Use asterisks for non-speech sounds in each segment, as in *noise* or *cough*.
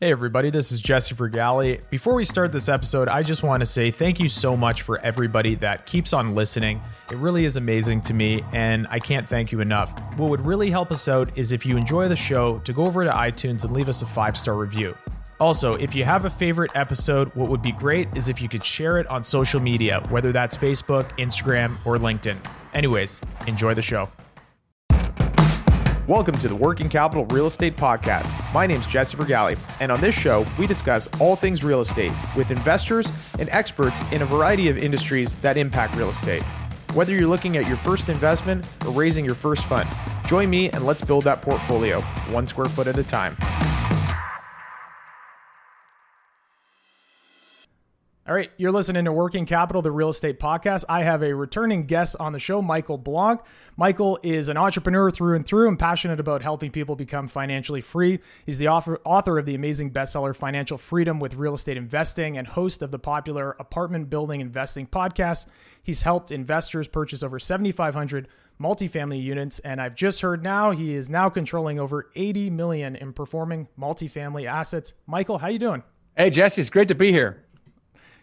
Hey, everybody, this is Jesse Fragale. Before we start this episode, I just want to say thank you so much for everybody that keeps on listening. It really is amazing to me, and I can't thank you enough. What would really help us out is if you enjoy the show, to go over to iTunes and leave us a five star review. Also, if you have a favorite episode, what would be great is if you could share it on social media, whether that's Facebook, Instagram, or LinkedIn. Anyways, enjoy the show. Welcome to the Working Capital Real Estate Podcast. My name is Jesse Fragale, and on this show, we discuss all things real estate with investors and experts in a variety of industries that impact real estate. Whether you're looking at your first investment or raising your first fund, join me and let's build that portfolio one square foot at a time. All right, you're listening to Working Capital, the real estate podcast. I have a returning guest on the show, Michael Blank. Michael is an entrepreneur through and through and passionate about helping people become financially free. He's the author, author of the amazing bestseller Financial Freedom with Real Estate Investing and host of the popular Apartment Building Investing podcast. He's helped investors purchase over 7,500 multifamily units, and I've just heard now he is now controlling over 80 million in performing multifamily assets. Michael, how you doing? Hey, Jesse, it's great to be here.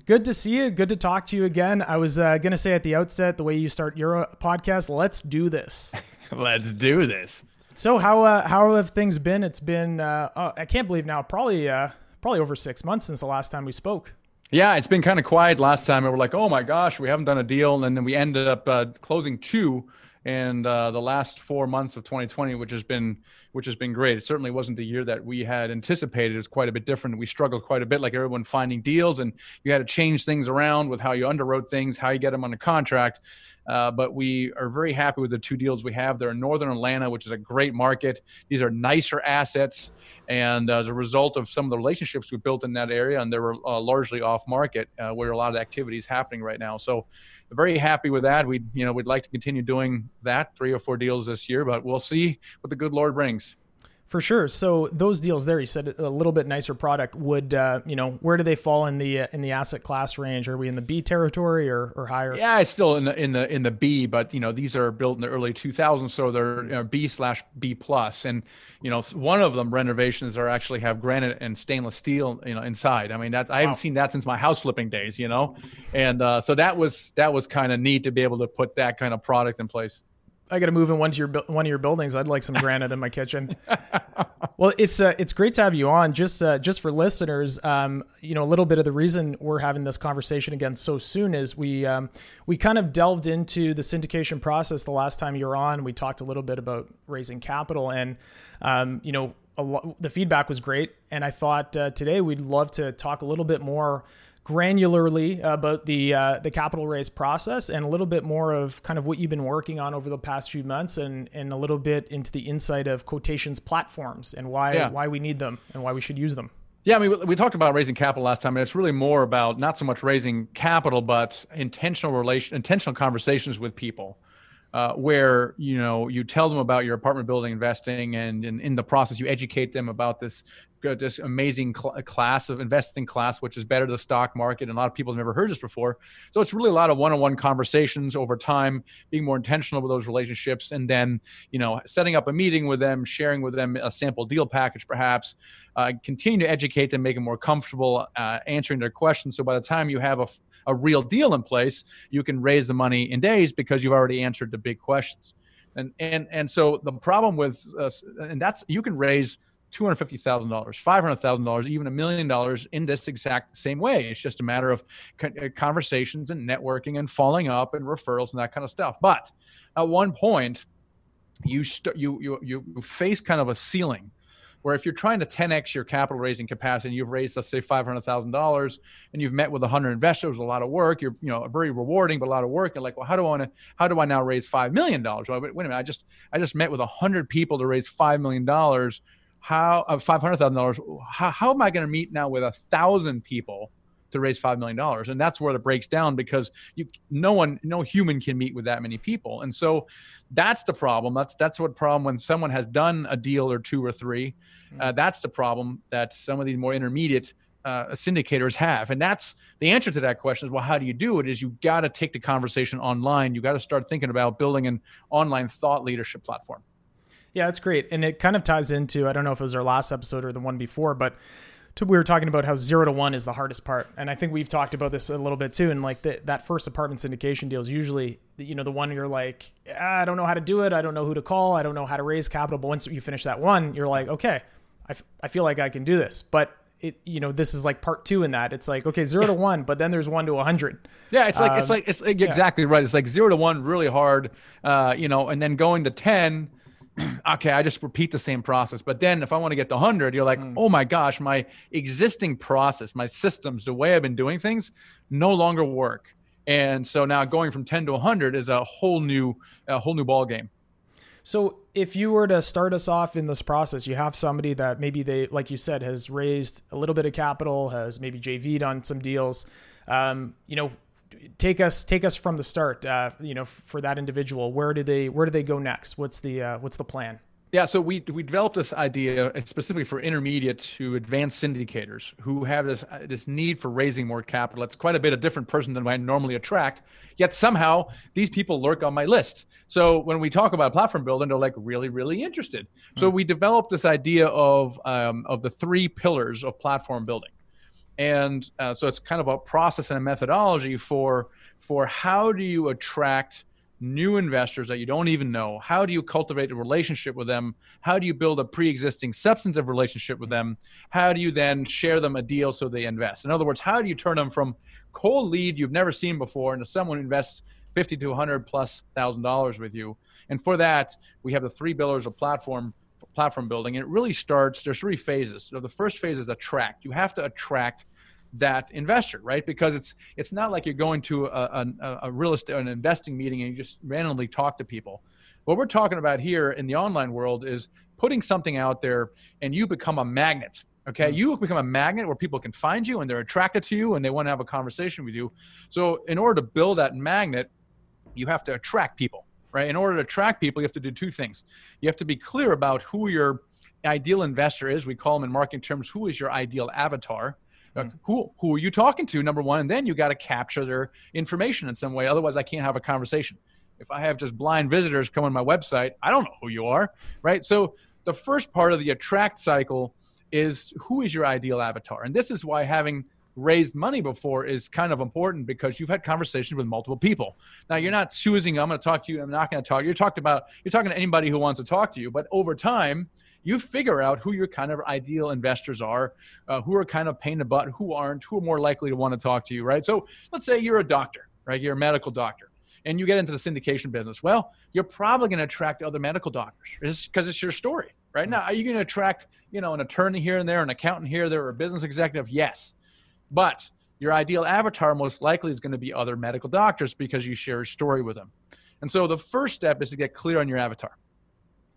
Good to see you. Good to talk to you again. I was uh, going to say at the outset, the way you start your uh, podcast, let's do this. *laughs* let's do this. So how uh, how have things been? It's been uh, oh, I can't believe now probably uh, probably over six months since the last time we spoke. Yeah, it's been kind of quiet last time. We were like, oh my gosh, we haven't done a deal, and then we ended up uh, closing two and uh, the last four months of 2020, which has been which has been great. It certainly wasn't the year that we had anticipated. It was quite a bit different. We struggled quite a bit, like everyone finding deals, and you had to change things around with how you underwrote things, how you get them under contract. Uh, but we are very happy with the two deals we have. They're in Northern Atlanta, which is a great market. These are nicer assets. And uh, as a result of some of the relationships we built in that area, and they were uh, largely off market, uh, where a lot of activity is happening right now. So, very happy with that. We, you know, we'd like to continue doing that, three or four deals this year, but we'll see what the good Lord brings. For sure. So those deals there, you said a little bit nicer product. Would uh, you know where do they fall in the uh, in the asset class range? Are we in the B territory or, or higher? Yeah, it's still in the in the in the B, but you know these are built in the early 2000s, so they're you know, B slash B plus, and you know one of them renovations are actually have granite and stainless steel you know inside. I mean that's I haven't wow. seen that since my house flipping days, you know, and uh, so that was that was kind of neat to be able to put that kind of product in place. I got to move in one to your one of your buildings. I'd like some granite in my kitchen. *laughs* Well, it's uh, it's great to have you on. Just uh, just for listeners, um, you know, a little bit of the reason we're having this conversation again so soon is we um, we kind of delved into the syndication process the last time you were on. We talked a little bit about raising capital, and um, you know, lo- the feedback was great. And I thought uh, today we'd love to talk a little bit more granularly about the uh, the capital raise process and a little bit more of kind of what you've been working on over the past few months and and a little bit into the insight of quotations platforms and why yeah. why we need them and why we should use them. Yeah, I mean, we talked about raising capital last time, and it's really more about not so much raising capital, but intentional relation, intentional conversations with people, uh, where you know you tell them about your apartment building investing, and, and in the process you educate them about this this amazing cl- class of investing class, which is better the stock market. And a lot of people have never heard this before. So it's really a lot of one-on-one conversations over time, being more intentional with those relationships, and then you know setting up a meeting with them, sharing with them a sample deal package, perhaps. Uh, continue to educate them, make them more comfortable uh, answering their questions. So by the time you have a, a real deal in place, you can raise the money in days because you've already answered the big questions. And and and so the problem with uh, and that's you can raise $250,000, $500,000, even a million dollars in this exact same way. It's just a matter of uh, conversations and networking and following up and referrals and that kind of stuff. But at one point, you st- you you you face kind of a ceiling where if you're trying to 10x your capital raising capacity and you've raised let's say $500000 and you've met with 100 investors a lot of work you're you know very rewarding but a lot of work you're like well how do i want to how do i now raise $5 million well, wait, wait a minute i just i just met with 100 people to raise $5 million how uh, five hundred thousand dollars? How, how am I going to meet now with a thousand people to raise five million dollars? And that's where it breaks down because you no one no human can meet with that many people, and so that's the problem. That's that's what problem when someone has done a deal or two or three. Mm-hmm. Uh, that's the problem that some of these more intermediate uh, syndicators have and that's the answer to that question is well how do you do it is you got to take the conversation online you got to start thinking about building an online thought leadership platform yeah, that's great. And it kind of ties into I don't know if it was our last episode or the one before, but we were talking about how zero to one is the hardest part, and I think we've talked about this a little bit too. And like the, that first apartment syndication deal is usually, you know, the one you're like, ah, I don't know how to do it, I don't know who to call, I don't know how to raise capital. But once you finish that one, you're like, okay, I, f- I feel like I can do this. But it, you know, this is like part two in that. It's like okay, zero to one, but then there's one to a hundred. Yeah, it's like um, it's like it's like exactly yeah. right. It's like zero to one, really hard, uh, you know, and then going to ten *clears throat* okay, I just repeat the same process. But then if I want to get to 100, you're like, mm. oh my gosh, my existing process, my systems, the way I've been doing things no longer work. And so now going from 10 to 100 is a whole new, a whole new ball game. So if you were to start us off in this process, you have somebody that maybe they, like you said, has raised a little bit of capital, has maybe JV'd on some deals. Um, you know, take us take us from the start. Uh, you know, for that individual, where do they where do they go next? What's the uh, what's the plan? Yeah, so we we developed this idea specifically for intermediate to advanced syndicators who have this uh, this need for raising more capital. It's quite a bit a different person than I normally attract. Yet somehow these people lurk on my list. So when we talk about platform building, they're like really really interested. Mm-hmm. So hmm. we developed this idea of um, of the three pillars of platform building and uh, so it's kind of a process and a methodology for for how do you attract new investors that you don't even know? How do you cultivate a relationship with them? How do you build a pre-existing substantive relationship with them? How do you then share them a deal so they invest? In other words how do you turn them from cold lead you've never seen before into someone who invests 50 to 100 plus thousand dollars with you? And for that we have the three pillars of platform platform building. And it really starts, there's three phases. So the first phase is attract. You have to attract that investor, right? Because it's it's not like you're going to a, a, a real estate an investing meeting and you just randomly talk to people. What we're talking about here in the online world is putting something out there and you become a magnet. Okay, mm-hmm. you become a magnet where people can find you and they're attracted to you and they want to have a conversation with you. So in order to build that magnet, you have to attract people right? In order to attract people, you have to do two things. You have to be clear about who your ideal investor is. We call them in marketing terms, who is your ideal avatar? Mm. who who are you talking to? Number one, and then you got to capture their information in some way. Otherwise, I can't have a conversation. If I have just blind visitors come on my website, I don't know who you are, right? So the first part of the attract cycle is who is your ideal avatar, and this is why having raised money before is kind of important because you've had conversations with multiple people. Now you're not choosing, I'm going to talk to you, I'm not going to talk. You're talked about, you're talking to anybody who wants to talk to you, but over time, you figure out who your kind of ideal investors are, uh, who are kind of pain in the butt, who aren't, who are more likely to want to talk to you, right? So let's say you're a doctor, right? You're a medical doctor and you get into the syndication business. Well, you're probably going to attract other medical doctors because it's your story, right? Now, are you going to attract, you know, an attorney here and there, an accountant here, there, or a business executive? Yes. But your ideal avatar most likely is going to be other medical doctors because you share a story with them. And so the first step is to get clear on your avatar.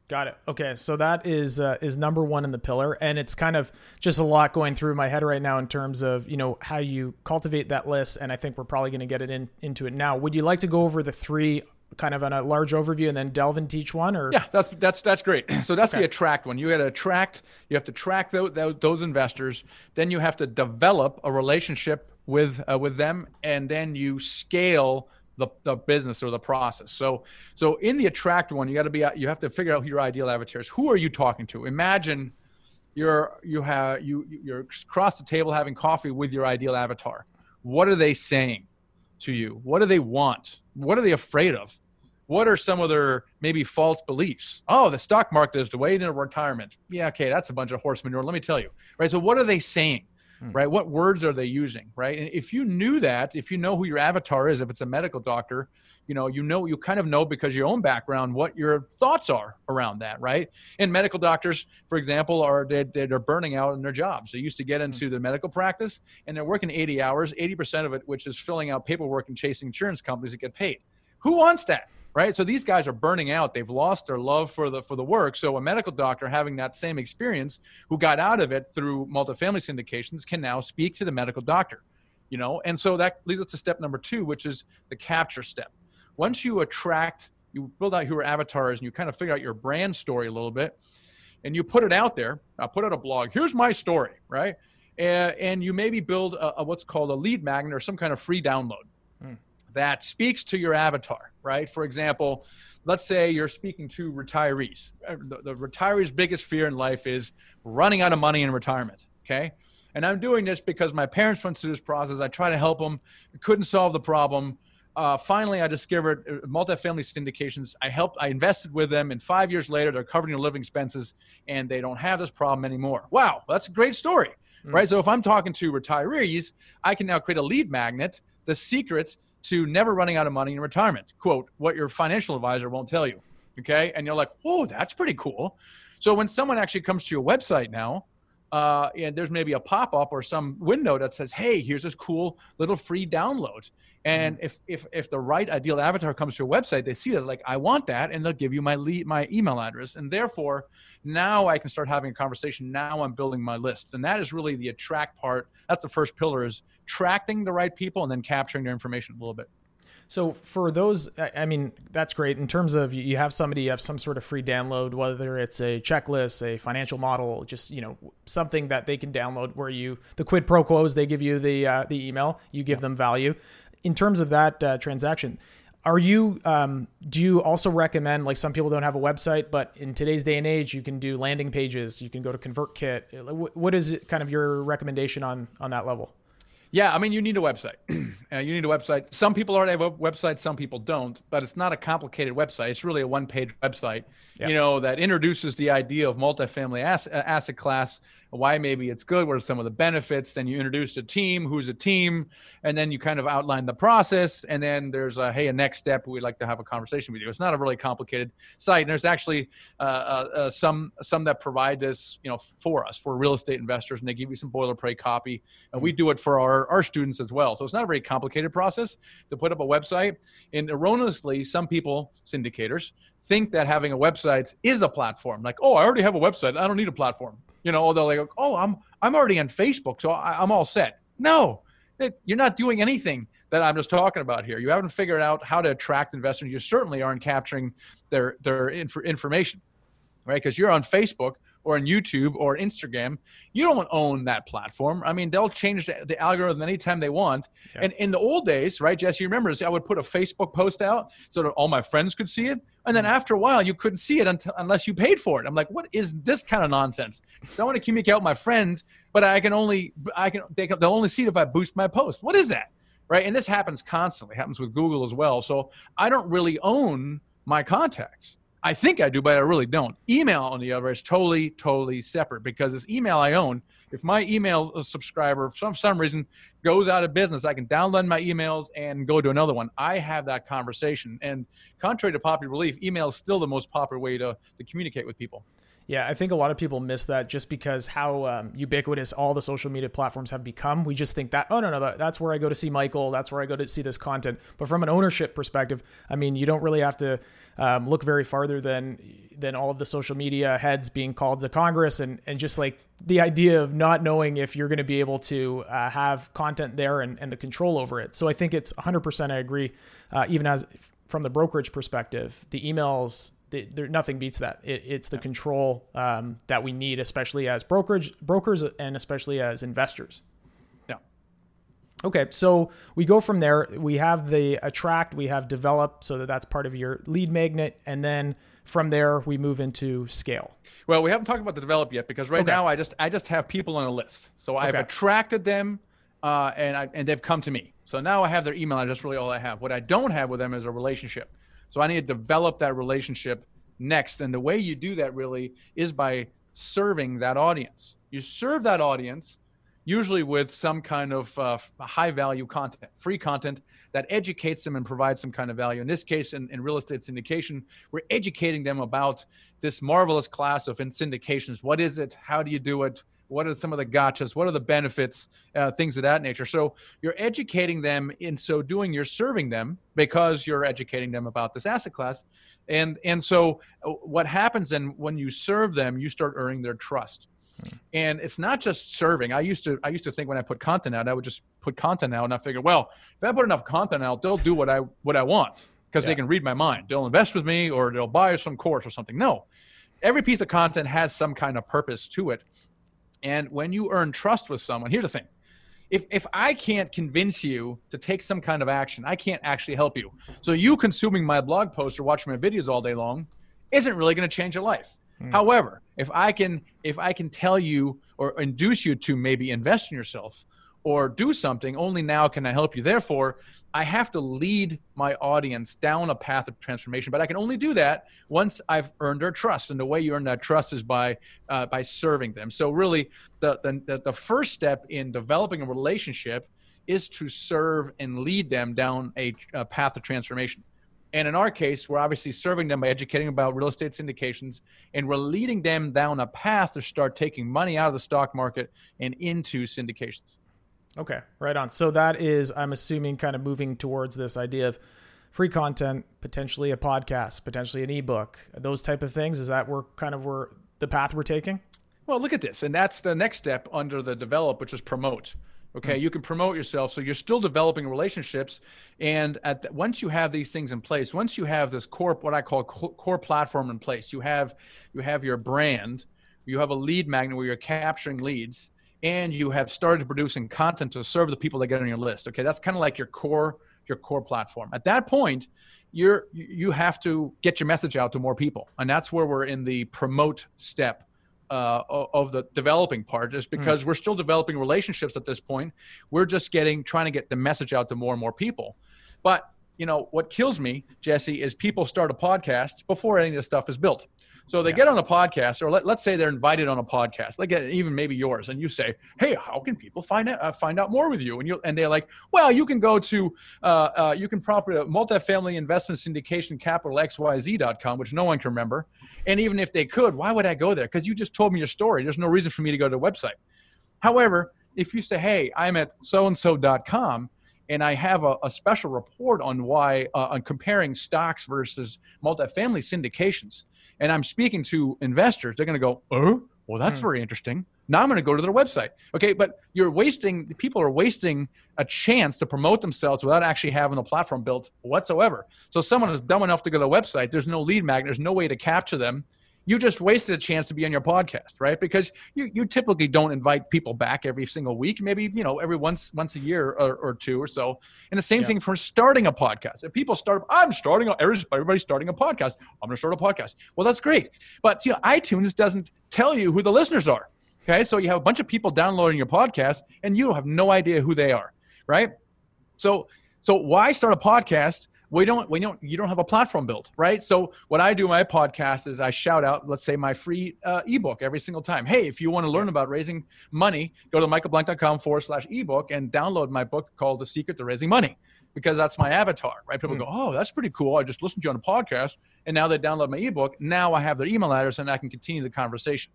Got it. Okay, so that is uh, is number one in the pillar, and it's kind of just a lot going through my head right now in terms of you know how you cultivate that list, and I think we're probably going to get it in into it now. Would you like to go over the three kind of on a large overview and then delve into each one or yeah that's that's that's great *clears throat* so that's okay. the attract one you got to attract you have to track those, those investors then you have to develop a relationship with uh, with them and then you scale the, the business or the process so so in the attract one you got to be you have to figure out who your ideal avatar is who are you talking to imagine you're you have you you're across the table having coffee with your ideal avatar what are they saying to you? What do they want? What are they afraid of? What are some of their maybe false beliefs? Oh, the stock market is the way into retirement. Yeah, okay, that's a bunch of horse manure. Let me tell you, right? So, what are they saying? Hmm. Right? What words are they using? Right? And if you knew that, if you know who your avatar is, if it's a medical doctor, you know, you know, you kind of know because your own background what your thoughts are around that, right? And medical doctors, for example, are they, they're burning out in their jobs. They used to get into the medical practice and they're working 80 hours, 80% of it, which is filling out paperwork and chasing insurance companies to get paid. Who wants that? Right so these guys are burning out they've lost their love for the for the work so a medical doctor having that same experience who got out of it through multifamily syndications can now speak to the medical doctor you know and so that leads us to step number two which is the capture step once you attract, you build out your avatars and you kind of figure out your brand story a little bit, and you put it out there. I put out a blog. Here's my story, right? And, and you maybe build a, a, what's called a lead magnet or some kind of free download. That speaks to your avatar, right? For example, let's say you're speaking to retirees. Uh, the, the retiree's biggest fear in life is running out of money in retirement. Okay. And I'm doing this because my parents went through this process. I try to help them, couldn't solve the problem. Uh, finally, I discovered uh, multifamily syndications. I helped, I invested with them, and five years later, they're covering their living expenses and they don't have this problem anymore. Wow, that's a great story, mm. right? So, if I'm talking to retirees, I can now create a lead magnet, the secret to never running out of money in retirement. Quote, what your financial advisor won't tell you. Okay. And you're like, oh, that's pretty cool. So, when someone actually comes to your website now, uh, and there's maybe a pop up or some window that says, "Hey, here's this cool little free download." And mm-hmm. if if if the right ideal avatar comes to your website, they see that like I want that, and they'll give you my lead, my email address, and therefore now I can start having a conversation. Now I'm building my list, and that is really the attract part. That's the first pillar is attracting the right people and then capturing their information a little bit. So for those, I mean, that's great. In terms of you have somebody, you have some sort of free download, whether it's a checklist, a financial model, just you know something that they can download. Where you the quid pro quos, they give you the uh, the email, you give them value. In terms of that uh, transaction, are you um, do you also recommend like some people don't have a website, but in today's day and age, you can do landing pages, you can go to ConvertKit. What is kind of your recommendation on on that level? Yeah, I mean, you need a website. *clears throat* uh, you need a website. Some people already have a website, some people don't, but it's not a complicated website. It's really a one page website, yeah. you know, that introduces the idea of multifamily asset, asset class why maybe it's good, what are some of the benefits. Then you introduce a team, who's a team, and then you kind of outline the process. And then there's a hey, a next step. We'd like to have a conversation with you. It's not a really complicated site. And there's actually uh, uh, uh, some some that provide this, you know, for us for real estate investors, and they give you some boilerplate copy, and we do it for our our students as well. So it's not a very complicated process to put up a website. And erroneously, some people, syndicators, think that having a website is a platform. Like, oh, I already have a website. I don't need a platform. You know, although they go, oh, I'm I'm already on Facebook, so I, am all set. No, it, you're not doing anything that I'm just talking about here. You haven't figured out how to attract investors. You certainly aren't capturing their their inf- information, right? Because you're on Facebook or on YouTube or Instagram, you don't own that platform. I mean, they'll change the, the algorithm anytime they want. Yeah. And in the old days, right, Jesse, you remember, I would put a Facebook post out so that all my friends could see it. And then mm. after a while, you couldn't see it until, unless you paid for it. I'm like, what is this kind of nonsense? So I want to communicate with my friends, but I can only, I can, they can, they'll only see it if I boost my post. What is that? Right. And this happens constantly, it happens with Google as well. So I don't really own my contacts. I think I do, but I really don't. Email, on the other, is totally, totally separate because this email I own. If my email subscriber, for some, some reason, goes out of business, I can download my emails and go to another one. I have that conversation. And contrary to popular belief, email is still the most popular way to, to communicate with people. Yeah, I think a lot of people miss that just because how um, ubiquitous all the social media platforms have become. We just think that, oh, no, no, that's where I go to see Michael. That's where I go to see this content. But from an ownership perspective, I mean, you don't really have to um, look very farther than than all of the social media heads being called to Congress and and just like the idea of not knowing if you're going to be able to uh, have content there and, and the control over it. So I think it's 100%. I agree. Uh, even as from the brokerage perspective, the emails there nothing beats that. It, it's the control um, that we need, especially as brokerage brokers and especially as investors. Yeah. Okay, so we go from there. We have the attract, we have develop, so that that's part of your lead magnet, and then from there we move into scale. Well, we haven't talked about the develop yet because right okay. now I just I just have people on a list. So I've okay. attracted them, uh, and I, and they've come to me. So now I have their email. That's really all I have. What I don't have with them is a relationship. So I need to develop that relationship next, and the way you do that really is by serving that audience. You serve that audience usually with some kind of uh, high value content, free content that educates them and provides some kind of value. In this case, in, in real estate syndication, we're educating them about this marvelous class of syndications. What is it? How do you do it? What are some of the gotchas? What are the benefits? Uh, things of that nature. So you're educating them. In so doing, you're serving them because you're educating them about this asset class. And and so uh, what happens then when you serve them, you start earning their trust. And it's not just serving. I used to I used to think when I put content out, I would just put content out, and I figured, well, if I put enough content out, they'll do what I what I want because yeah. they can read my mind. They'll invest with me, or they'll buy some course or something. No, every piece of content has some kind of purpose to it. And when you earn trust with someone, here's the thing: if if I can't convince you to take some kind of action, I can't actually help you. So you consuming my blog posts or watching my videos all day long isn't really going to change your life. Hmm. However, if I can if I can tell you or induce you to maybe invest in yourself or do something, only now can I help you. Therefore, I have to lead my audience down a path of transformation, but I can only do that once I've earned their trust. And the way you earn that trust is by uh, by serving them. So really, the, the the first step in developing a relationship is to serve and lead them down a, a path of transformation. And in our case, we're obviously serving them by educating about real estate syndications, and we're leading them down a path to start taking money out of the stock market and into syndications. Okay, right on. So that is, I'm assuming, kind of moving towards this idea of free content, potentially a podcast, potentially an ebook, those type of things. Is that where kind of where the path we're taking? Well, look at this, and that's the next step under the develop, which is promote. Okay, mm-hmm. you can promote yourself, so you're still developing relationships, and at the, once you have these things in place, once you have this core, what I call core platform in place, you have you have your brand, you have a lead magnet where you're capturing leads, and you have started producing content to serve the people that get on your list. Okay, that's kind of like your core your core platform. At that point, you're you have to get your message out to more people, and that's where we're in the promote step uh, of the developing part is hmm. because mm. we're still developing relationships at this point. We're just getting trying to get the message out to more and more people. But you know what kills me, Jesse, is people start a podcast before any of this stuff is built. So they yeah. get on a podcast, or let, let's say they're invited on a podcast, like even maybe yours, and you say, "Hey, how can people find out uh, find out more with you?" And you and they're like, "Well, you can go to uh, uh, you can property multifamily investment syndication capital xyz.com, which no one can remember. And even if they could, why would I go there? Because you just told me your story. There's no reason for me to go to the website. However, if you say, "Hey, I'm at so and so.com," and I have a, a special report on why uh, on comparing stocks versus multifamily syndications and I'm speaking to investors, they're going to go, oh, well, that's hmm. very interesting. Now I'm going to go to their website. Okay, but you're wasting, people are wasting a chance to promote themselves without actually having the platform built whatsoever. So someone is dumb enough to go to the website, there's no lead magnet, there's no way to capture them you just wasted a chance to be on your podcast, right? Because you, you typically don't invite people back every single week, maybe, you know, every once once a year or, or two or so. And the same yeah. thing for starting a podcast. If people start, I'm starting, everybody's starting a podcast. I'm going to start a podcast. Well, that's great. But, you know, iTunes doesn't tell you who the listeners are. Okay. So you have a bunch of people downloading your podcast and you have no idea who they are, right? So, so why start a podcast we don't we don't you don't have a platform built right? So what i do in my podcast is i shout out let's say my free uh, ebook every single time. Hey if you want to learn about raising money go to michaelblank.com forward slash ebook and download my book called the secret to raising money because that's my avatar right? People mm. go oh that's pretty cool. I just listened to you on a podcast and now they download my ebook. Now i have their email address and i can continue the conversation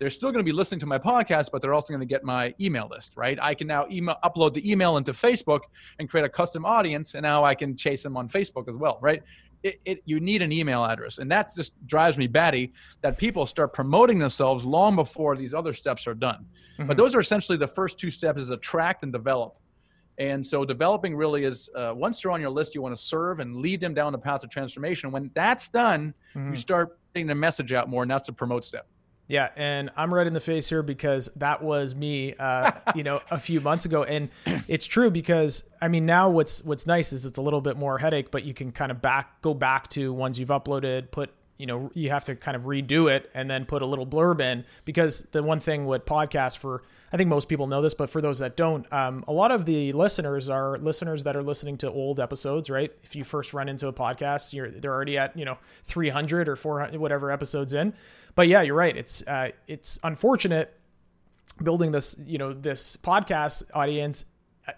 they're still going to be listening to my podcast, but they're also going to get my email list, right? I can now email, upload the email into Facebook and create a custom audience, and now I can chase them on Facebook as well, right? It, it, you need an email address, and that just drives me batty. That people start promoting themselves long before these other steps are done. Mm-hmm. But those are essentially the first two steps: is attract and develop. And so developing really is uh, once they're on your list, you want to serve and lead them down the path of transformation. When that's done, mm-hmm. you start getting the message out more, and that's the promote step. Yeah, and I'm right in the face here because that was me, uh, *laughs* you know, a few months ago, and it's true because I mean now what's what's nice is it's a little bit more headache, but you can kind of back go back to ones you've uploaded, put you know you have to kind of redo it and then put a little blurb in because the one thing with podcasts for I think most people know this, but for those that don't, um, a lot of the listeners are listeners that are listening to old episodes, right? If you first run into a podcast, you're they're already at you know 300 or 400 whatever episodes in. But yeah, you're right. It's uh, it's unfortunate building this you know this podcast audience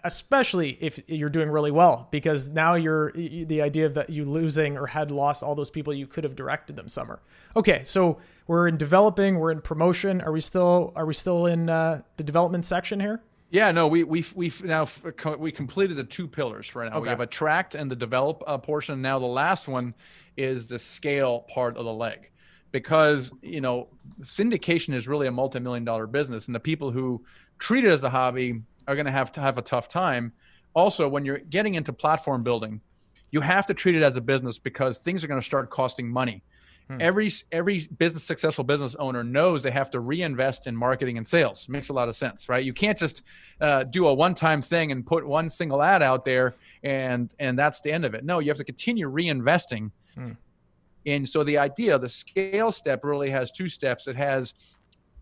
especially if you're doing really well because now you're the idea of that you losing or had lost all those people you could have directed them somewhere. Okay so we're in developing we're in promotion. Are we still are we still in uh, the development section here? Yeah no we we we now we completed the two pillars right now. Okay. we have attract and the develop uh, portion. Now the last one is the scale part of the leg. Because you know syndication is really a multi-million dollar business and the people who treat it as a hobby are going to have to have a tough time. Also, when you're getting into platform building, you have to treat it as a business because things are going to start costing money. Hmm. Every every business successful business owner knows they have to reinvest in marketing and sales. Makes a lot of sense, right? You can't just uh, do a one time thing and put one single ad out there and and that's the end of it. No, you have to continue reinvesting. Hmm And so the idea, the scale step really has two steps. It has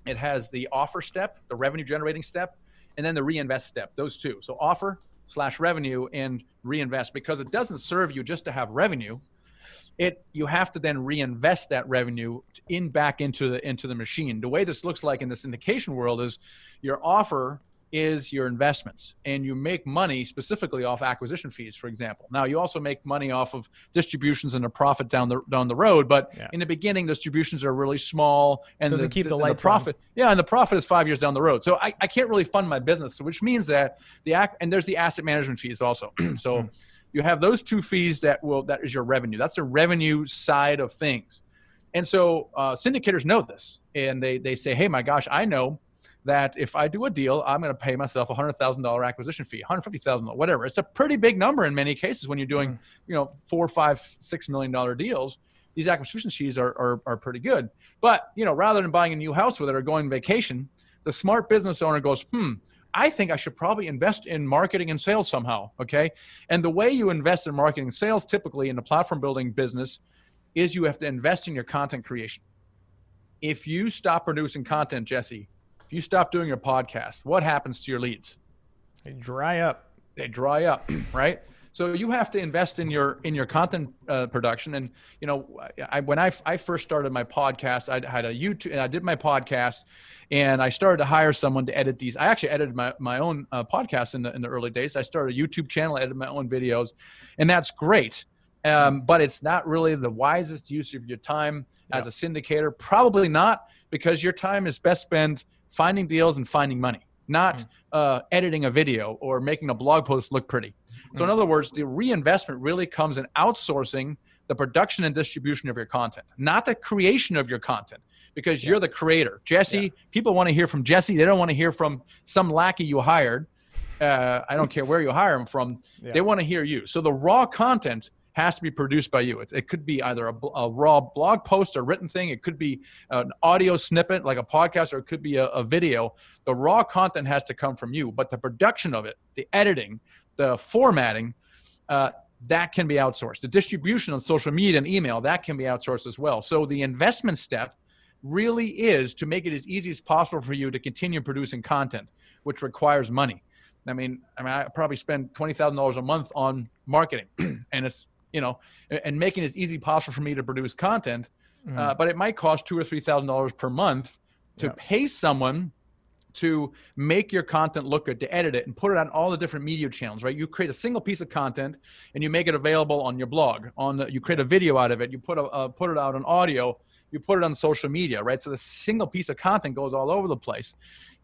it has the offer step, the revenue generating step, and then the reinvest step. Those two. So offer slash revenue and reinvest because it doesn't serve you just to have revenue. It you have to then reinvest that revenue in back into the into the machine. The way this looks like in the syndication world is your offer is your investments and you make money specifically off acquisition fees for example now you also make money off of distributions and a profit down the down the road but yeah. in the beginning distributions are really small and doesn't the, keep the, the profit on. yeah and the profit is five years down the road so I, I can't really fund my business which means that the act and there's the asset management fees also *clears throat* so hmm. you have those two fees that will that is your revenue that's the revenue side of things and so uh, syndicators know this and they they say hey my gosh i know that if I do a deal, I'm going to pay myself a hundred thousand dollar acquisition fee, hundred fifty thousand, whatever. It's a pretty big number in many cases when you're doing, mm-hmm. you know, four, five, six million dollar deals. These acquisition fees are, are are pretty good. But you know, rather than buying a new house with it or going vacation, the smart business owner goes, hmm. I think I should probably invest in marketing and sales somehow. Okay. And the way you invest in marketing and sales typically in the platform building business is you have to invest in your content creation. If you stop producing content, Jesse, if you stop doing your podcast, what happens to your leads? They dry up. They dry up, *clears throat* right? So you have to invest in your in your content uh, production. And you know, I, when I, I first started my podcast, I had a YouTube, and I did my podcast, and I started to hire someone to edit these. I actually edited my my own uh, podcast in the in the early days. I started a YouTube channel, edited my own videos, and that's great. Um, but it's not really the wisest use of your time as a syndicator. Probably not because your time is best spent finding deals and finding money, not mm. uh, editing a video or making a blog post look pretty. So, in mm. other words, the reinvestment really comes in outsourcing the production and distribution of your content, not the creation of your content, because yeah. you're the creator. Jesse, yeah. people want to hear from Jesse. They don't want to hear from some lackey you hired. Uh, I don't care where you hire them from. Yeah. They want to hear you. So the raw content has to be produced by you. It, it could be either a, a, raw blog post or written thing. It could be an audio snippet like a podcast, or it could be a, a video. The raw content has to come from you, but the production of it, the editing, the formatting, uh, that can be outsourced. The distribution on social media and email, that can be outsourced as well. So the investment step really is to make it as easy as possible for you to continue producing content, which requires money. I mean, I mean, I probably spend twenty thousand dollars a month on marketing, *clears throat* and it's you know, and making it as easy possible for me to produce content. Mm-hmm. Uh, but it might cost two or three thousand dollars per month to yeah. pay someone to make your content look good, to edit it and put it on all the different media channels, right? You create a single piece of content and you make it available on your blog. On the, you create a video out of it, you put a uh, put it out on audio, you put it on social media, right? So the single piece of content goes all over the place.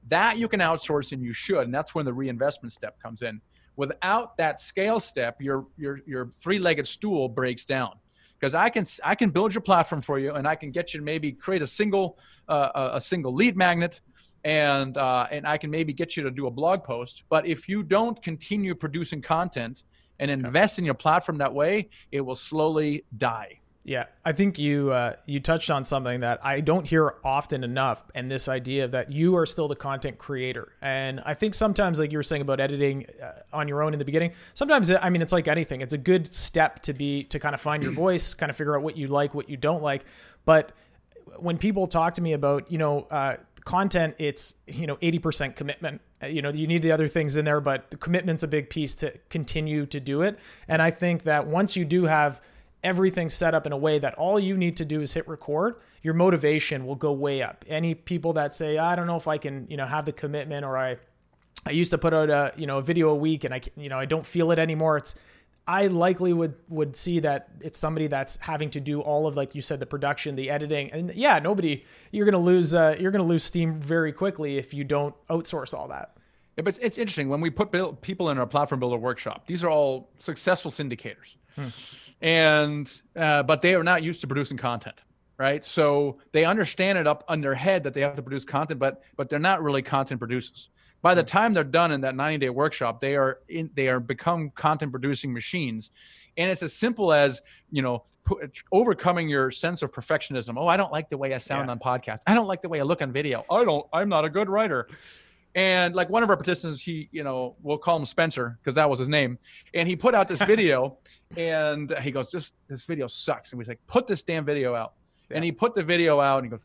That you can outsource and you should, and that's when the reinvestment step comes in. Without that scale step, your your your three-legged stool breaks down. Because I can I can build your platform for you, and I can get you to maybe create a single uh, a single lead magnet, and uh, and I can maybe get you to do a blog post. But if you don't continue producing content and invest in your platform that way, it will slowly die. Yeah, I think you uh, you touched on something that I don't hear often enough, and this idea that you are still the content creator. And I think sometimes, like you were saying about editing uh, on your own in the beginning, sometimes I mean it's like anything. It's a good step to be to kind of find your voice, kind of figure out what you like, what you don't like. But when people talk to me about you know uh, content, it's you know eighty percent commitment. Uh, you know you need the other things in there, but the commitment's a big piece to continue to do it. And I think that once you do have everything set up in a way that all you need to do is hit record, your motivation will go way up. Any people that say, I don't know if I can, you know, have the commitment or I I used to put out a, you know, a video a week and I you know, I don't feel it anymore. It's I likely would would see that it's somebody that's having to do all of like you said the production, the editing, and yeah, nobody you're gonna lose uh, you're gonna lose steam very quickly if you don't outsource all that. Yeah, but it's, it's interesting when we put build, people in our platform builder workshop. These are all successful syndicators. Hmm and uh, but they are not used to producing content right? So they understand it up on their head that they have to produce content but but they're not really content producers. By the time they're done in that 90 day workshop they are in they are become content producing machines. And it's as simple as you know overcoming your sense of perfectionism. Oh i don't like the way i sound yeah. on podcast i don't like the way i look on video. I don't i'm not a good writer And like one of our participants, he, you know, we'll call him Spencer because that was his name. And he put out this *laughs* video and he goes, just this video sucks. And we like, put this damn video out. Yeah. And he put the video out and he goes,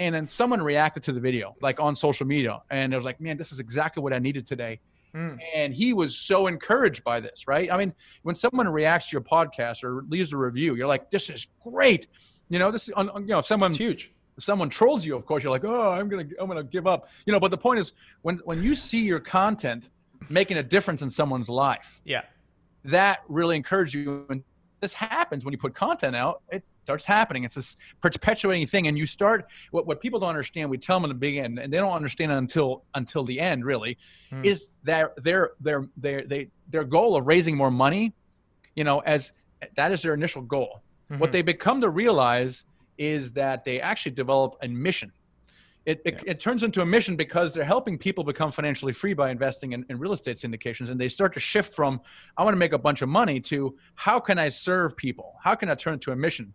and then someone reacted to the video, like on social media. And it was like, man, this is exactly what I needed today. Mm. And he was so encouraged by this, right? I mean, when someone reacts to your podcast or leaves a review, you're like, this is great. You know, this is, on, you know, someone it's huge if someone trolls you, of course, you're like, oh, I'm gonna I'm gonna give up. You know, but the point is when when you see your content making a difference in someone's life, yeah, that really encourages you. And this happens when you put content out. It starts happening. It's this perpetuating thing, and you start what what people don't understand. We tell them in the beginning, and they don't understand until until the end. Really, hmm. is that their their their they their goal of raising more money, you know, as that is their initial goal. Mm-hmm. What they become to realize is that they actually develop a mission. It, it, yeah. it, turns into a mission because they're helping people become financially free by investing in, in, real estate syndications. And they start to shift from, I want to make a bunch of money to how can I serve people? How can I turn it to a mission?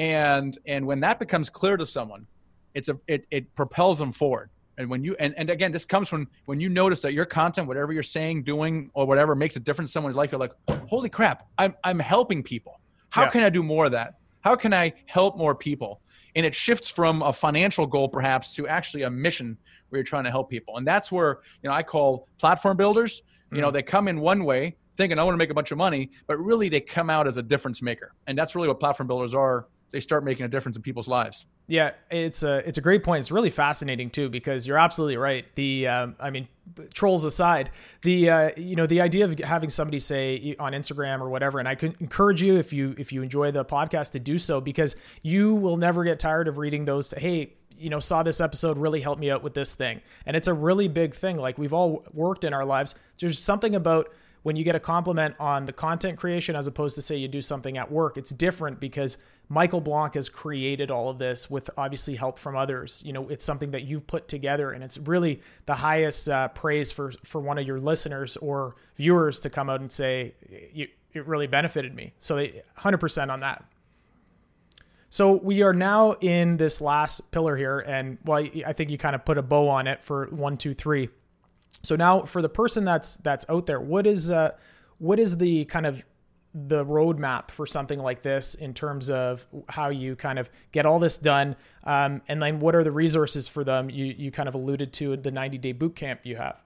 And, and when that becomes clear to someone, it's a, it, it propels them forward. And when you, and, and again, this comes from when you notice that your content, whatever you're saying, doing, or whatever makes a difference in someone's life, you're like, holy crap, I'm, I'm helping people. How yeah. can I do more of that? How can I help more people? And it shifts from a financial goal perhaps to actually a mission where you're trying to help people. And that's where, you know, I call platform builders, you mm know, they come in one way thinking I want to make a bunch of money, but really they come out as a difference maker. And that's really what platform builders are they start making a difference in people's lives. Yeah, it's a it's a great point. It's really fascinating too because you're absolutely right. The um, I mean, trolls aside, the uh, you know the idea of having somebody say on Instagram or whatever, and I could encourage you if you if you enjoy the podcast to do so because you will never get tired of reading those. To, hey, you know, saw this episode really helped me out with this thing, and it's a really big thing. Like we've all worked in our lives. There's something about when you get a compliment on the content creation as opposed to say you do something at work it's different because michael blank has created all of this with obviously help from others. You know it's something that you've put together and it's really the highest uh, praise for for one of your listeners or viewers to come out and say it really benefited me. So 100% on that. So we are now in this last pillar here and well i think you kind of put a bow on it for one two three. So now for the person that's that's out there, what is uh what is the kind of the roadmap for something like this in terms of how you kind of get all this done. Um, and then what are the resources for them? You you kind of alluded to the 90 day boot camp you have.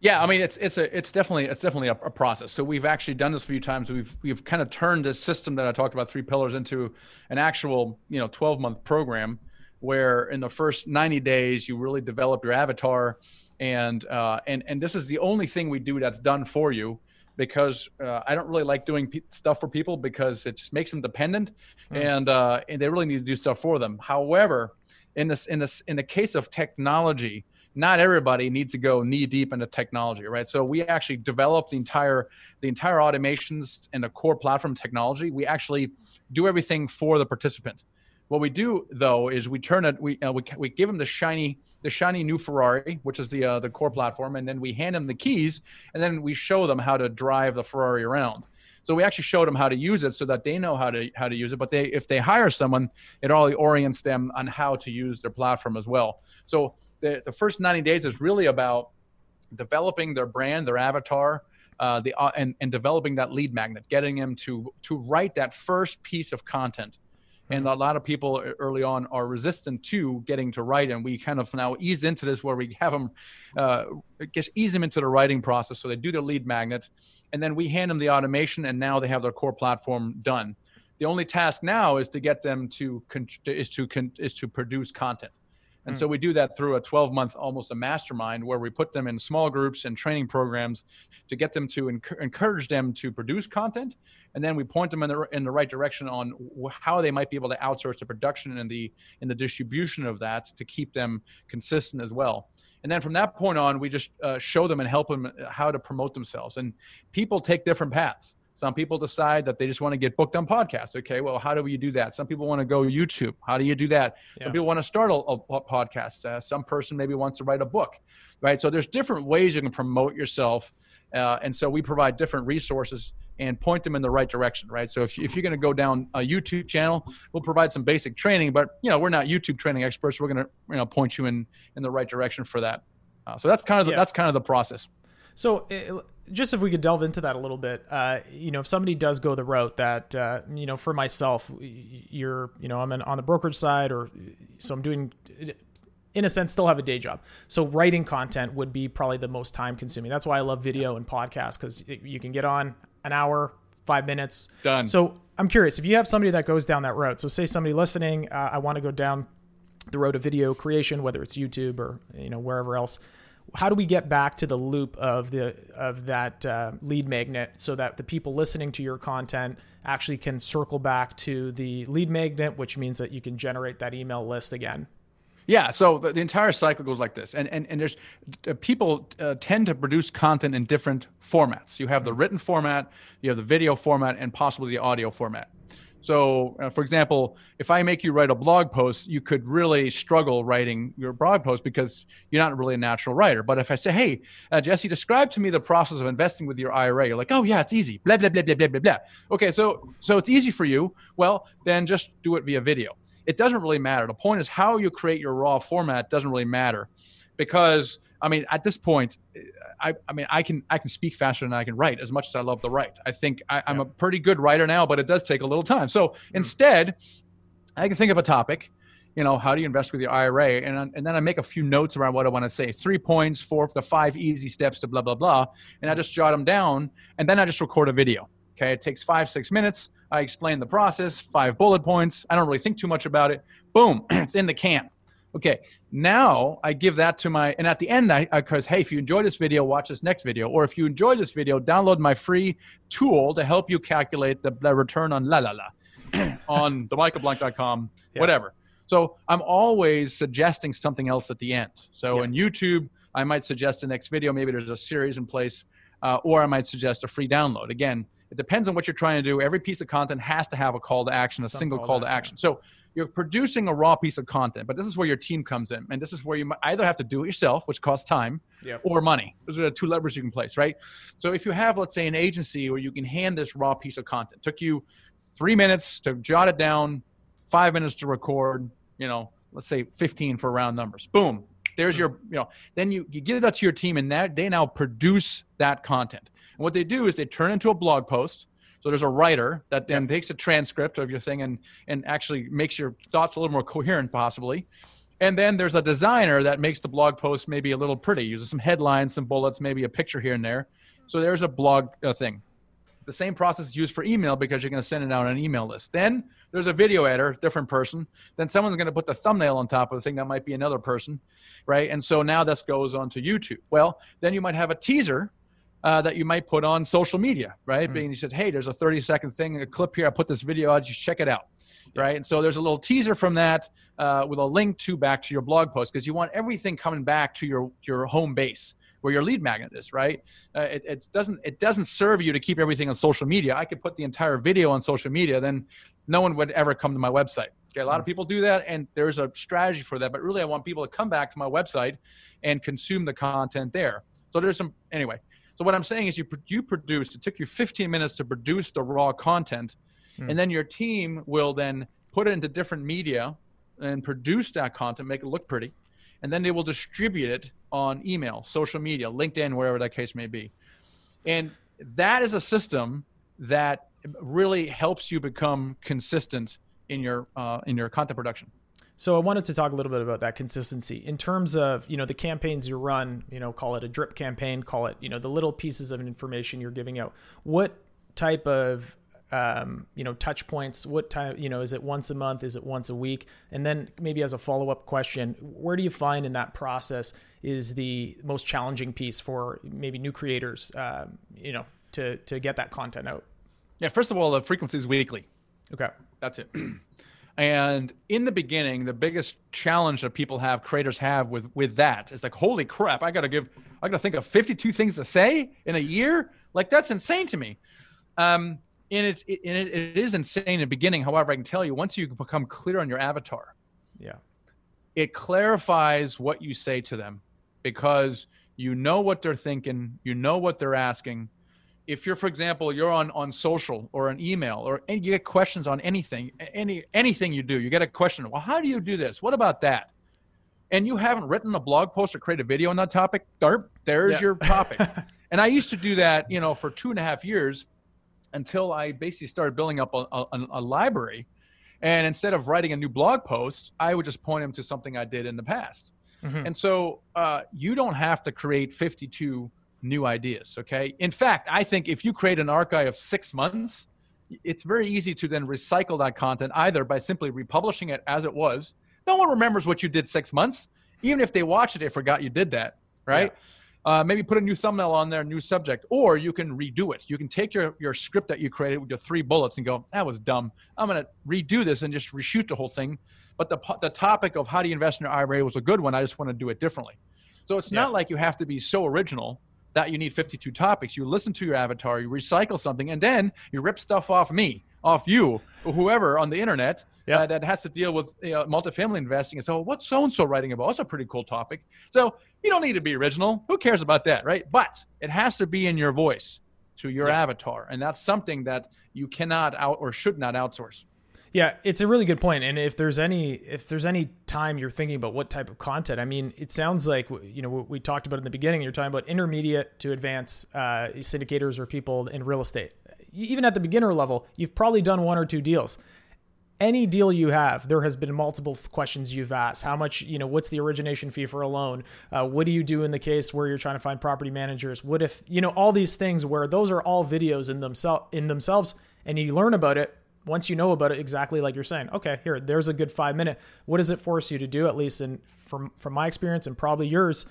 Yeah i mean it's it's a it's definitely it's definitely a, a, process. So we've actually done this a few times. We've we've kind of turned this system that i talked about three pillars into an actual you know 12 month program where in the first 90 days you really develop your avatar. And uh, and and this is the only thing we do that's done for you because uh, I don't really like doing pe- stuff for people because it just makes them dependent, mm. and uh, and they really need to do stuff for them. However, in this in this in the case of technology, not everybody needs to go knee deep into technology, right? So we actually develop the entire the entire automations and the core platform technology. We actually do everything for the participant. What we do though is we turn it we uh, we we give them the shiny the shiny new Ferrari, which is the uh, the core platform, and then we hand them the keys, and then we show them how to drive the Ferrari around. So we actually showed them how to use it so that they know how to how to use it. But they if they hire someone, it all orients them on how to use their platform as well. So the the first 90 days is really about developing their brand, their avatar, uh, the uh, and and developing that lead magnet, getting them to to write that first piece of content and a lot of people early on are resistant to getting to write and we kind of now ease into this where we have them uh, just ease them into the writing process. So they do their lead magnet and then we hand them the automation and now they have their core platform done. The only task now is to get them to is to con- is to produce content and mm. so we do that through a 12 month, almost a mastermind, where we put them in small groups and training programs to get them to enc- encourage them to produce content. And then we point them in the, in the right direction on how they might be able to outsource the production and the, and the distribution of that to keep them consistent as well. And then from that point on, we just uh, show them and help them how to promote themselves. And people take different paths. Some people decide that they just want to get booked on podcasts. Okay, well, how do you do that? Some people want to go YouTube. How do you do that? Yeah. Some people want to start a, a podcast. Uh, some person maybe wants to write a book, right? So there's different ways you can promote yourself, uh, and so we provide different resources and point them in the right direction, right? So if, if you're going to go down a YouTube channel, we'll provide some basic training, but you know we're not YouTube training experts. We're going to you know point you in in the right direction for that. Uh, so that's kind of the, Yeah. that's kind of the process. So, uh, just if we could delve into that a little bit, uh, you know, if somebody does go the route that, uh, you know, for myself, you're, you know, I'm in, on the brokerage side, or so I'm doing, in a sense, still have a day job. So, writing content would be probably the most time consuming. That's why I love video and podcasts because you can get on an hour, five minutes, Done. So, I'm curious if you have somebody that goes down that road. So, say somebody listening, uh, I want to go down the road of video creation, whether it's YouTube or you know wherever else. How do we get back to the loop of the of that uh, lead magnet so that the people listening to your content actually can circle back to the lead magnet, which means that you can generate that email list again? Yeah, so the, the entire cycle goes like this, and and and there's uh, people uh, tend to produce content in different formats. You have the written format, you have the video format, and possibly the audio format. So, uh, for example, if I make you write a blog post, you could really struggle writing your blog post because you're not really a natural writer. But if I say, "Hey, uh, Jesse, describe to me the process of investing with your IRA," you're like, "Oh yeah, it's easy." Blah blah blah blah blah blah blah. Okay, so so it's easy for you. Well, then just do it via video it doesn't really matter. The point is how you create your raw format doesn't really matter because I mean at this point I, I mean I can I can speak faster than I can write as much as I love to write. I think I, I'm a pretty good writer now, but it does take a little time. So hmm. instead, I can think of a topic. You know, how do you invest with your IRA? And, and then I make a few notes around what I want to say. Three points, four the five easy steps to blah, blah, blah. And I hmm. just jot them down. And then I just record a video. Okay. It takes five, six minutes. I explain the process, five bullet points. I don't really think too much about it. Boom, *clears throat* it's in the can. Okay, now I give that to my, and at the end, I, because hey, if you enjoy this video, watch this next video. Or if you enjoy this video, download my free tool to help you calculate the, the return on la la la *clears throat* on themichaelblank.com, Yeah. whatever. So I'm always suggesting something else at the end. So Yeah. in YouTube, I might suggest the next video. Maybe there's a series in place, uh, or I might suggest a free download. Again, it depends on what you're trying to do. Every piece of content has to have a call to action, a Some single call call to to action. So you're producing a raw piece of content, but this is where your team comes in, and this is where you either have to do it yourself, which costs time, Yep. or money. Those are the two levers you can place, right? So if you have, let's say, an agency where you can hand this raw piece of content, took you three minutes to jot it down, five minutes to record, you know, let's say 15 for round numbers. Boom. There's hmm. your, you know, then you, you give that to your team and that they now produce that content. And what they do is they turn into a blog post. So there's a writer that then takes a transcript of your thing and, and actually makes your thoughts a little more coherent, possibly. And then there's a designer that makes the blog post maybe a little pretty, uses some headlines, some bullets, maybe a picture here and there. So there's a blog uh, thing. The same process is used for email because you're going to send it out on an email list. Then there's a video editor, different person. Then someone's going to put the thumbnail on top of the thing that might be another person, right? And so now this goes on to YouTube. Well, then you might have a teaser uh, that you might put on social media, right? Being you said, hey, there's a 30 second thing, a clip here. I put this video out. Just check it out, right? And so there's a little teaser from that uh, with a link to back to your blog post because you want everything coming back to your your home base where your lead magnet is, right? Uh, it, it doesn't it doesn't serve you to keep everything on social media. I could put the entire video on social media, then no one would ever come to my website. Okay, a lot of people do that, and there's a strategy for that. But really, I want people to come back to my website and consume the content there. So there's some anyway. So what I'm saying is, you you produce. It took you 15 minutes to produce the raw content, and then your team will then put it into different media and produce that content, make it look pretty, and then they will distribute it on email, social media, LinkedIn, wherever that case may be. And that is a system that really helps you become consistent in your uh, in your content production. So I wanted to talk a little bit about that consistency in terms of you know the campaigns you run. You know, call it a drip campaign, call it you know the little pieces of information you're giving out. What type of um, you know touch points? What time you know is it once a month? Is it once a week? And then maybe as a follow up question, where do you find in that process is the most challenging piece for maybe new creators? Um, you know, to to get that content out. Yeah, first of all, the frequency is weekly. Okay. That's it. *clears throat* and in the beginning, the biggest challenge that people have, creators have with with that is like, holy crap, I gotta give, I gotta think of 52 things to say in a year. Like that's insane to me. Um, and it's it, and it, it is insane in the beginning. However, I can tell you, once you become clear on your avatar, Yeah. it clarifies what you say to them because you know what they're thinking, you know what they're asking. If you're, for example, you're on on social or an email or and you get questions on anything, any anything you do, you get a question. Well, how do you do this? What about that? and you haven't written a blog post or created a video on that topic, derp, there's Yeah. your topic. *laughs* and I used to do that, you know, for two and a half years until I basically started building up a, a, a library. And instead of writing a new blog post, I would just point them to something I did in the past. Mhm. And so uh, you don't have to create 52 new ideas. Okay. In fact, I think if you create an archive of six months, it's very easy to then recycle that content either by simply republishing it as it was. No one remembers what you did six months. Even if they watch it, they forgot you did that. Right. Uh, maybe put a new thumbnail on there, new subject, or you can redo it. You can take your, your script that you created with your three bullets and go, that was dumb. I'm going to redo this and just reshoot the whole thing. But the, the topic of how do you invest in your IRA was a good one. I just want to do it differently. So it's Yeah. not like you have to be so original that you need 52 topics. You listen to your avatar, you recycle something, and then you rip stuff off me, off you, or whoever on the internet Yeah. uh, that has to deal with you know, multifamily investing. And so, what's so and so writing about? That's a pretty cool topic. So you don't need to be original. Who cares about that, right? But it has to be in your voice to your Yeah. avatar, and that's something that you cannot out or should not outsource. Yeah, it's a really good point. And if there's any if there's any time you're thinking about what type of content, I mean, it sounds like you know we talked about in the beginning. You're talking about intermediate to advanced uh, syndicators or people in real estate. Even at the beginner level, you've probably done one or two deals. Any deal you have, there has been multiple questions you've asked. How much, you know, what's the origination fee for a loan? Uh, what do you do in the case where you're trying to find property managers? What if, you know, all these things where those are all videos in themselves in themselves, and you learn about it once you know about it exactly like you're saying okay here there's a good five minute. What does it force you to do at least in from from my experience and probably yours?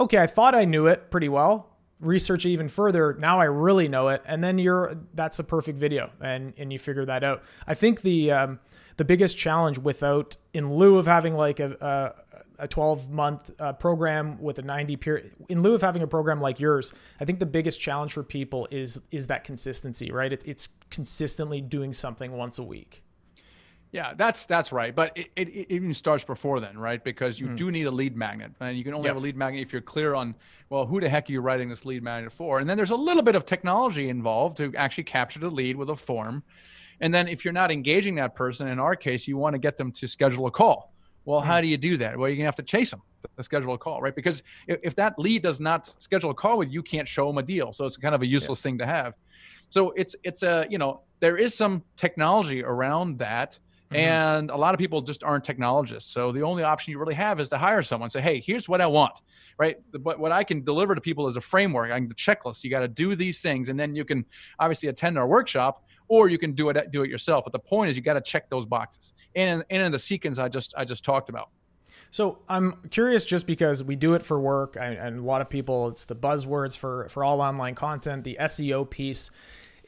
Okay i thought i knew it pretty well. Research even further. Now i really know it. And then you're that's a perfect video. And and you figure that out. I think the um the biggest challenge without in lieu of having like a a, a 12 month uh, program with a 90 period in lieu of having a program like yours i think the biggest challenge for people is is that consistency right it, it's consistently doing something once a week Yeah, that's that's right. But it, it, it even starts before then, right? Because you do need a lead magnet, and you can only Yep. have a lead magnet if you're clear on, well, who the heck are you writing this lead magnet for? And then there's a little bit of technology involved to actually capture the lead with a form. And then if you're not engaging that person, in our case, you want to get them to schedule a call. Well, how do you do that? Well, you're gonna have to chase them to schedule a call, right? Because if, if that lead does not schedule a call with you, you can't show them a deal. So it's kind of a useless thing to have. So it's it's a you know there is some technology around that, Mm-hmm. and a lot of people just aren't technologists. So the only option you really have is to hire someone. Say, hey, here's what I want, right? But what I can deliver to people is a framework, I can the checklist. You got to do these things, and then you can obviously attend our workshop, or you can do it do it yourself. But the point is, you got to check those boxes, and and in the sequence I just I just talked about. So I'm curious, just because we do it for work, and a lot of people, it's the buzzwords for for all online content, the SEO piece.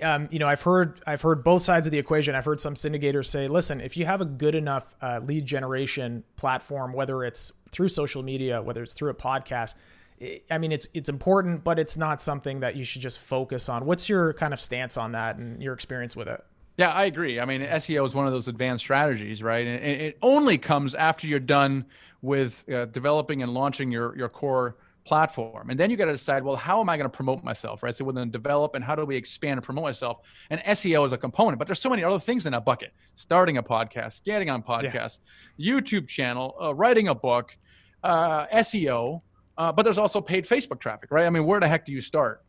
Um, you know, I've heard I've heard both sides of the equation. I've heard some syndicators say, "Listen, if you have a good enough uh, lead generation platform, whether it's through social media, whether it's through a podcast, i I mean, it's it's important, but it's not something that you should just focus on." What's your kind of stance on that and your experience with it? Yeah, I agree. I mean, SEO is one of those advanced strategies, right? And it it only comes after you're done with uh, developing and launching your your core platform, and then you got to decide, well, how am I going to promote myself, right? So we're going to develop, and how do we expand and promote myself? And SEO is a component, but there's so many other things in that bucket: starting a podcast, getting on podcast, YouTube channel, uh, writing a book, uh, SEO. Uh, but there's also paid Facebook traffic, right? I mean, where the heck do you start?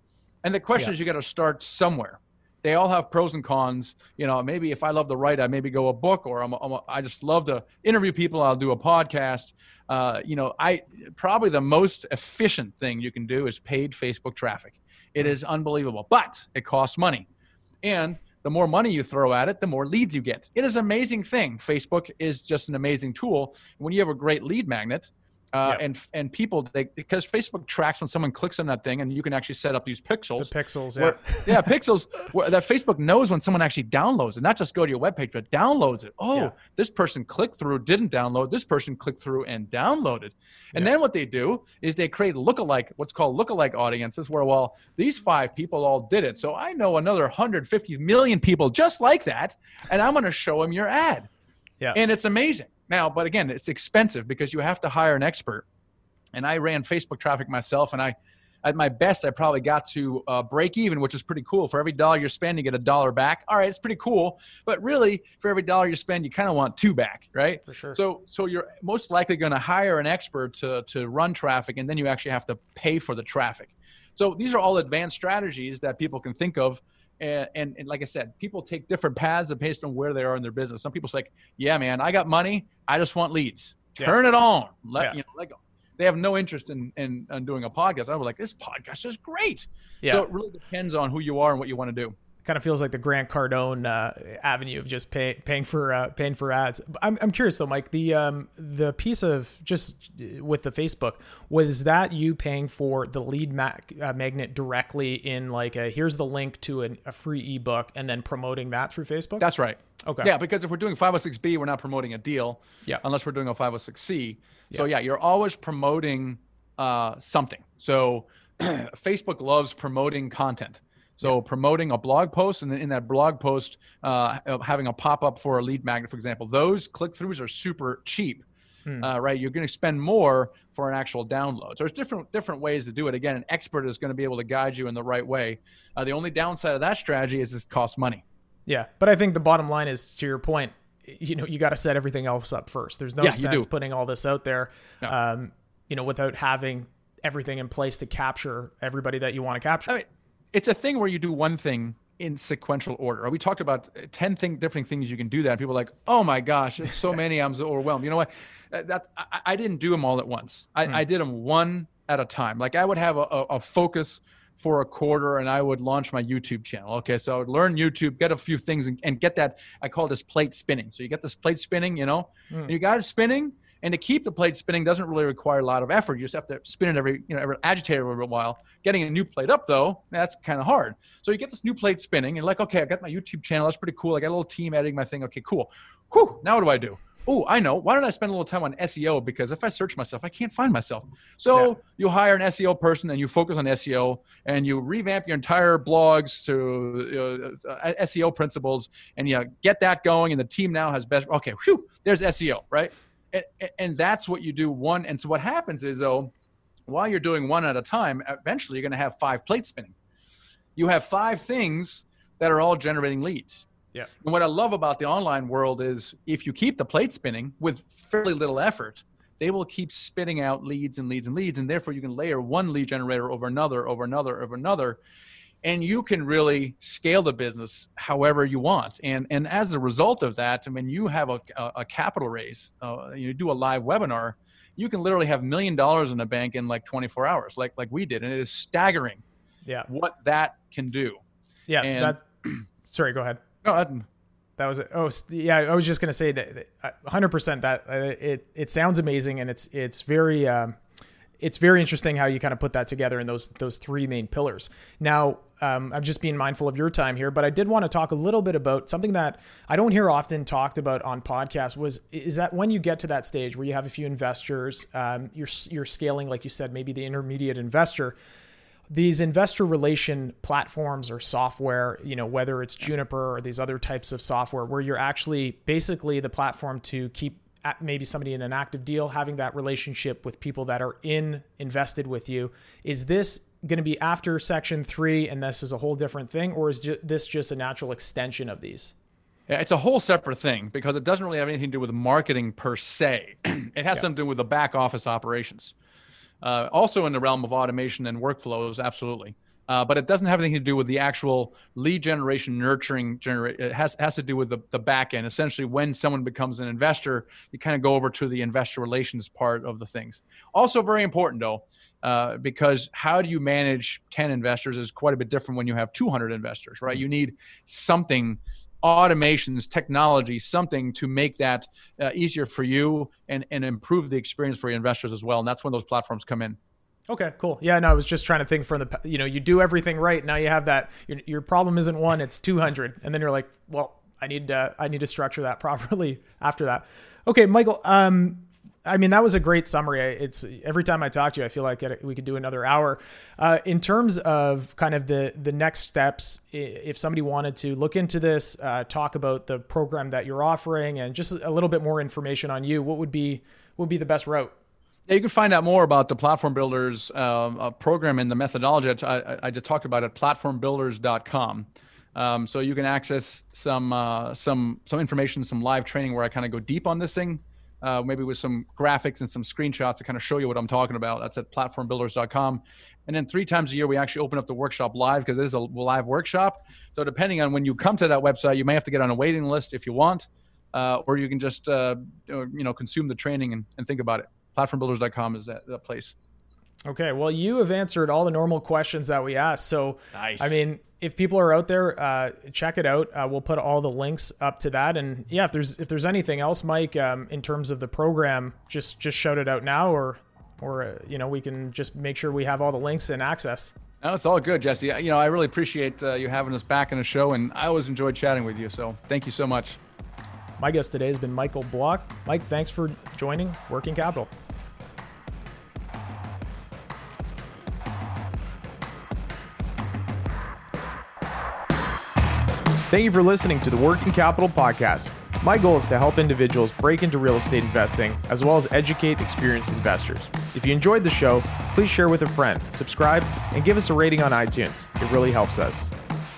And the question Yeah. is, you got to start somewhere they all have pros and cons. You know, maybe if I love to write, I maybe go a book, or I'm, I'm a, I just love to interview people. I'll do a podcast. Uh, you know, I probably the most efficient thing you can do is paid Facebook traffic. It is unbelievable, but it costs money, and the more money you throw at it, the more leads you get. It is an amazing thing. Facebook is just an amazing tool. When you have a great lead magnet, uh, Yeah. and and people they, because Facebook tracks when someone clicks on that thing, and you can actually set up these The pixels pixels, yeah. where, yeah, *laughs* pixels where, that Facebook knows when someone actually downloads it, not just go to your webpage, but downloads it. Oh, Yeah. this person clicked through, didn't download. This person clicked through and downloaded. And Yeah. then what they do is they create lookalike, what's called lookalike audiences, where well, these five people all did it, so I know another 150 million people just like that, and I'm going to show them your ad. Yeah. And it's amazing. Now, but again, it's expensive because you have to hire an expert. And I ran Facebook traffic myself, and I, at my best, I probably got to uh, break even, which is pretty cool. For every dollar you're spending, you get a dollar back. All right, it's pretty cool. But really, for every dollar you spend, you kind of want two back, right? For sure. So, so you're most likely going to hire an expert to to run traffic, and then you actually have to pay for the traffic. So these are all advanced strategies that people can think of. And, and, and, like I said, people take different paths based on where they are in their business. Some people say, "Yeah, man, I got money. I just want leads. Turn yeah. it on. Let yeah. you know, let go." They have no interest in, in, in doing a podcast. I was like, "This podcast is great." Yeah. So it really depends on who you are and what you want to do kind of feels like the Grant Cardone uh, avenue of just pay, paying for uh, paying for ads. I'm, I'm curious though, Mike. The um, the piece of just with the Facebook was that you paying for the lead mag- uh, magnet directly in like a here's the link to an, a free ebook and then promoting that through Facebook. That's right. Okay. Yeah, because if we're doing 506b, we're not promoting a deal. Yeah. Unless we're doing a 506c. Yeah. So yeah, you're always promoting uh, something. So *clears throat* Facebook loves promoting content. So yeah. promoting a blog post and then in that blog post, uh, having a pop up for a lead magnet, for example, those click throughs are super cheap. Hmm. Uh, right, you're going to spend more for an actual download. So there's different different ways to do it. Again, an expert is going to be able to guide you in the right way. Uh, the only downside of that strategy is it costs money. Yeah, but I think the bottom line is to your point. You know, you got to set everything else up first. There's no yeah, sense putting all this out there, um, you know, without having everything in place to capture everybody that you want to capture. I mean, it's a thing where you do one thing in sequential order. We talked about 10 thing, different things you can do that. People are like, oh my gosh, it's so *laughs* many, I'm so overwhelmed. You know what? That, I, I didn't do them all at once. I, hmm. I, did them one at a time. Like I would have a, a, a, focus for a quarter and I would launch my YouTube channel. Okay, so I would learn YouTube, get a few things and, and get that, I call this plate spinning. So you get this plate spinning, you know, hmm. you got it spinning and to keep the plate spinning doesn't really require a lot of effort. You just have to spin it every, you know, every agitate it every while. Getting a new plate up though, that's kind of hard. So you get this new plate spinning and like, okay, I got my YouTube channel. That's pretty cool. I got a little team editing my thing. Okay, cool. Whew, now what do I do? Oh, I know. Why don't I spend a little time on SEO? Because if I search myself, I can't find myself. So yeah. you hire an SEO person and you focus on SEO and you revamp your entire blogs to uh, SEO principles and you get that going. And the team now has best. Okay, whew, there's SEO, right? And, and that's what you do one and so what happens is though while you're doing one at a time eventually you're going to have five plates spinning. You have five things that are all generating leads. Yeah. And what i love about the online world is if you keep the plate spinning with fairly little effort they will keep spitting out leads and leads and leads and therefore you can layer one lead generator over another over another over another and you can really scale the business however you want. And and as a result of that, I mean, you have a, a, capital raise, uh, you do a live webinar, you can literally have million dollars in the bank in like 24 hours, like like we did, and it is staggering. Yeah, what that can do. Yeah. And, that, *clears throat* sorry, go ahead. No, that, that was it. Oh, yeah. I was just gonna say that 100. percent That uh, it it sounds amazing, and it's it's very. Um, it's very interesting how you kind of put that together in those those three main pillars. Now, um, I'm just being mindful of your time here, but I did want to talk a little bit about something that I don't hear often talked about on podcasts. Was is that when you get to that stage where you have a few investors, um, you're you're scaling, like you said, maybe the intermediate investor. These investor relation platforms or software, you know, whether it's Juniper or these other types of software, where you're actually basically the platform to keep maybe somebody in an active deal, having that relationship with people that are in invested with you. Is this going to be after section three and this is a whole different thing, or is this just a natural extension of these? Yeah, it's a whole separate thing because it doesn't really have anything to do with marketing per se. *clears throat* it has yeah. something to do with the back office operations. Uh, also in the realm of automation and workflows, absolutely. Uh, but it doesn't have anything to do with the actual lead generation, nurturing. Generate it has has to do with the the back end. Essentially, when someone becomes an investor, you kind of go over to the investor relations part of the things. Also, very important though, uh, because how do you manage 10 investors is quite a bit different when you have 200 investors, right? You need something automations, technology, something to make that uh, easier for you and, and improve the experience for your investors as well. And that's when those platforms come in. Okay, cool. Yeah, no, I was just trying to think from the you know you do everything right. Now you have that your, your problem isn't one, it's two hundred, and then you're like, well, I need to I need to structure that *laughs* properly after that. Okay, Michael. Um, I mean that was a great summary. It's every time I talk to you, I feel like we could do another hour. Uh, in terms of kind of the the next steps, if somebody wanted to look into this, uh, talk about the program that you're offering, and just a little bit more information on you, what would be would be the best route? You can find out more about the Platform Builders uh, uh, program and the methodology I, I, I just talked about at platformbuilders.com. Um, so you can access some uh, some some information, some live training where I kind of go deep on this thing, uh, maybe with some graphics and some screenshots to kind of show you what I'm talking about. That's at platformbuilders.com. And then three times a year, we actually open up the workshop live because it is a live workshop. So depending on when you come to that website, you may have to get on a waiting list if you want, uh, or you can just uh, you know consume the training and, and think about it. Platformbuilders.com is that, that place. Okay, well, you have answered all the normal questions that we asked. So, nice. I mean, if people are out there, uh, check it out. Uh, we'll put all the links up to that. And yeah, if there's if there's anything else, Mike, um, in terms of the program, just just shout it out now, or or uh, you know we can just make sure we have all the links and access. No, it's all good, Jesse. You know, I really appreciate uh, you having us back in the show, and I always enjoyed chatting with you. So thank you so much. My guest today has been Michael Blank. Mike, thanks for joining Working Capital. Thank you for listening to the Working Capital Podcast. My goal is to help individuals break into real estate investing as well as educate experienced investors. If you enjoyed the show, please share with a friend, subscribe, and give us a rating on iTunes. It really helps us.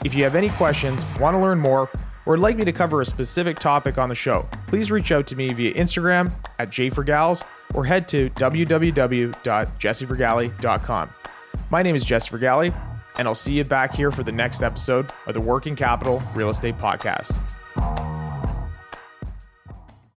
If you have any questions, want to learn more, or would like me to cover a specific topic on the show, please reach out to me via Instagram at jforgals or head to www.jessefragale.com. My name is Jesse Fragale, and I'll see you back here for the next episode of the Working Capital Real Estate Podcast.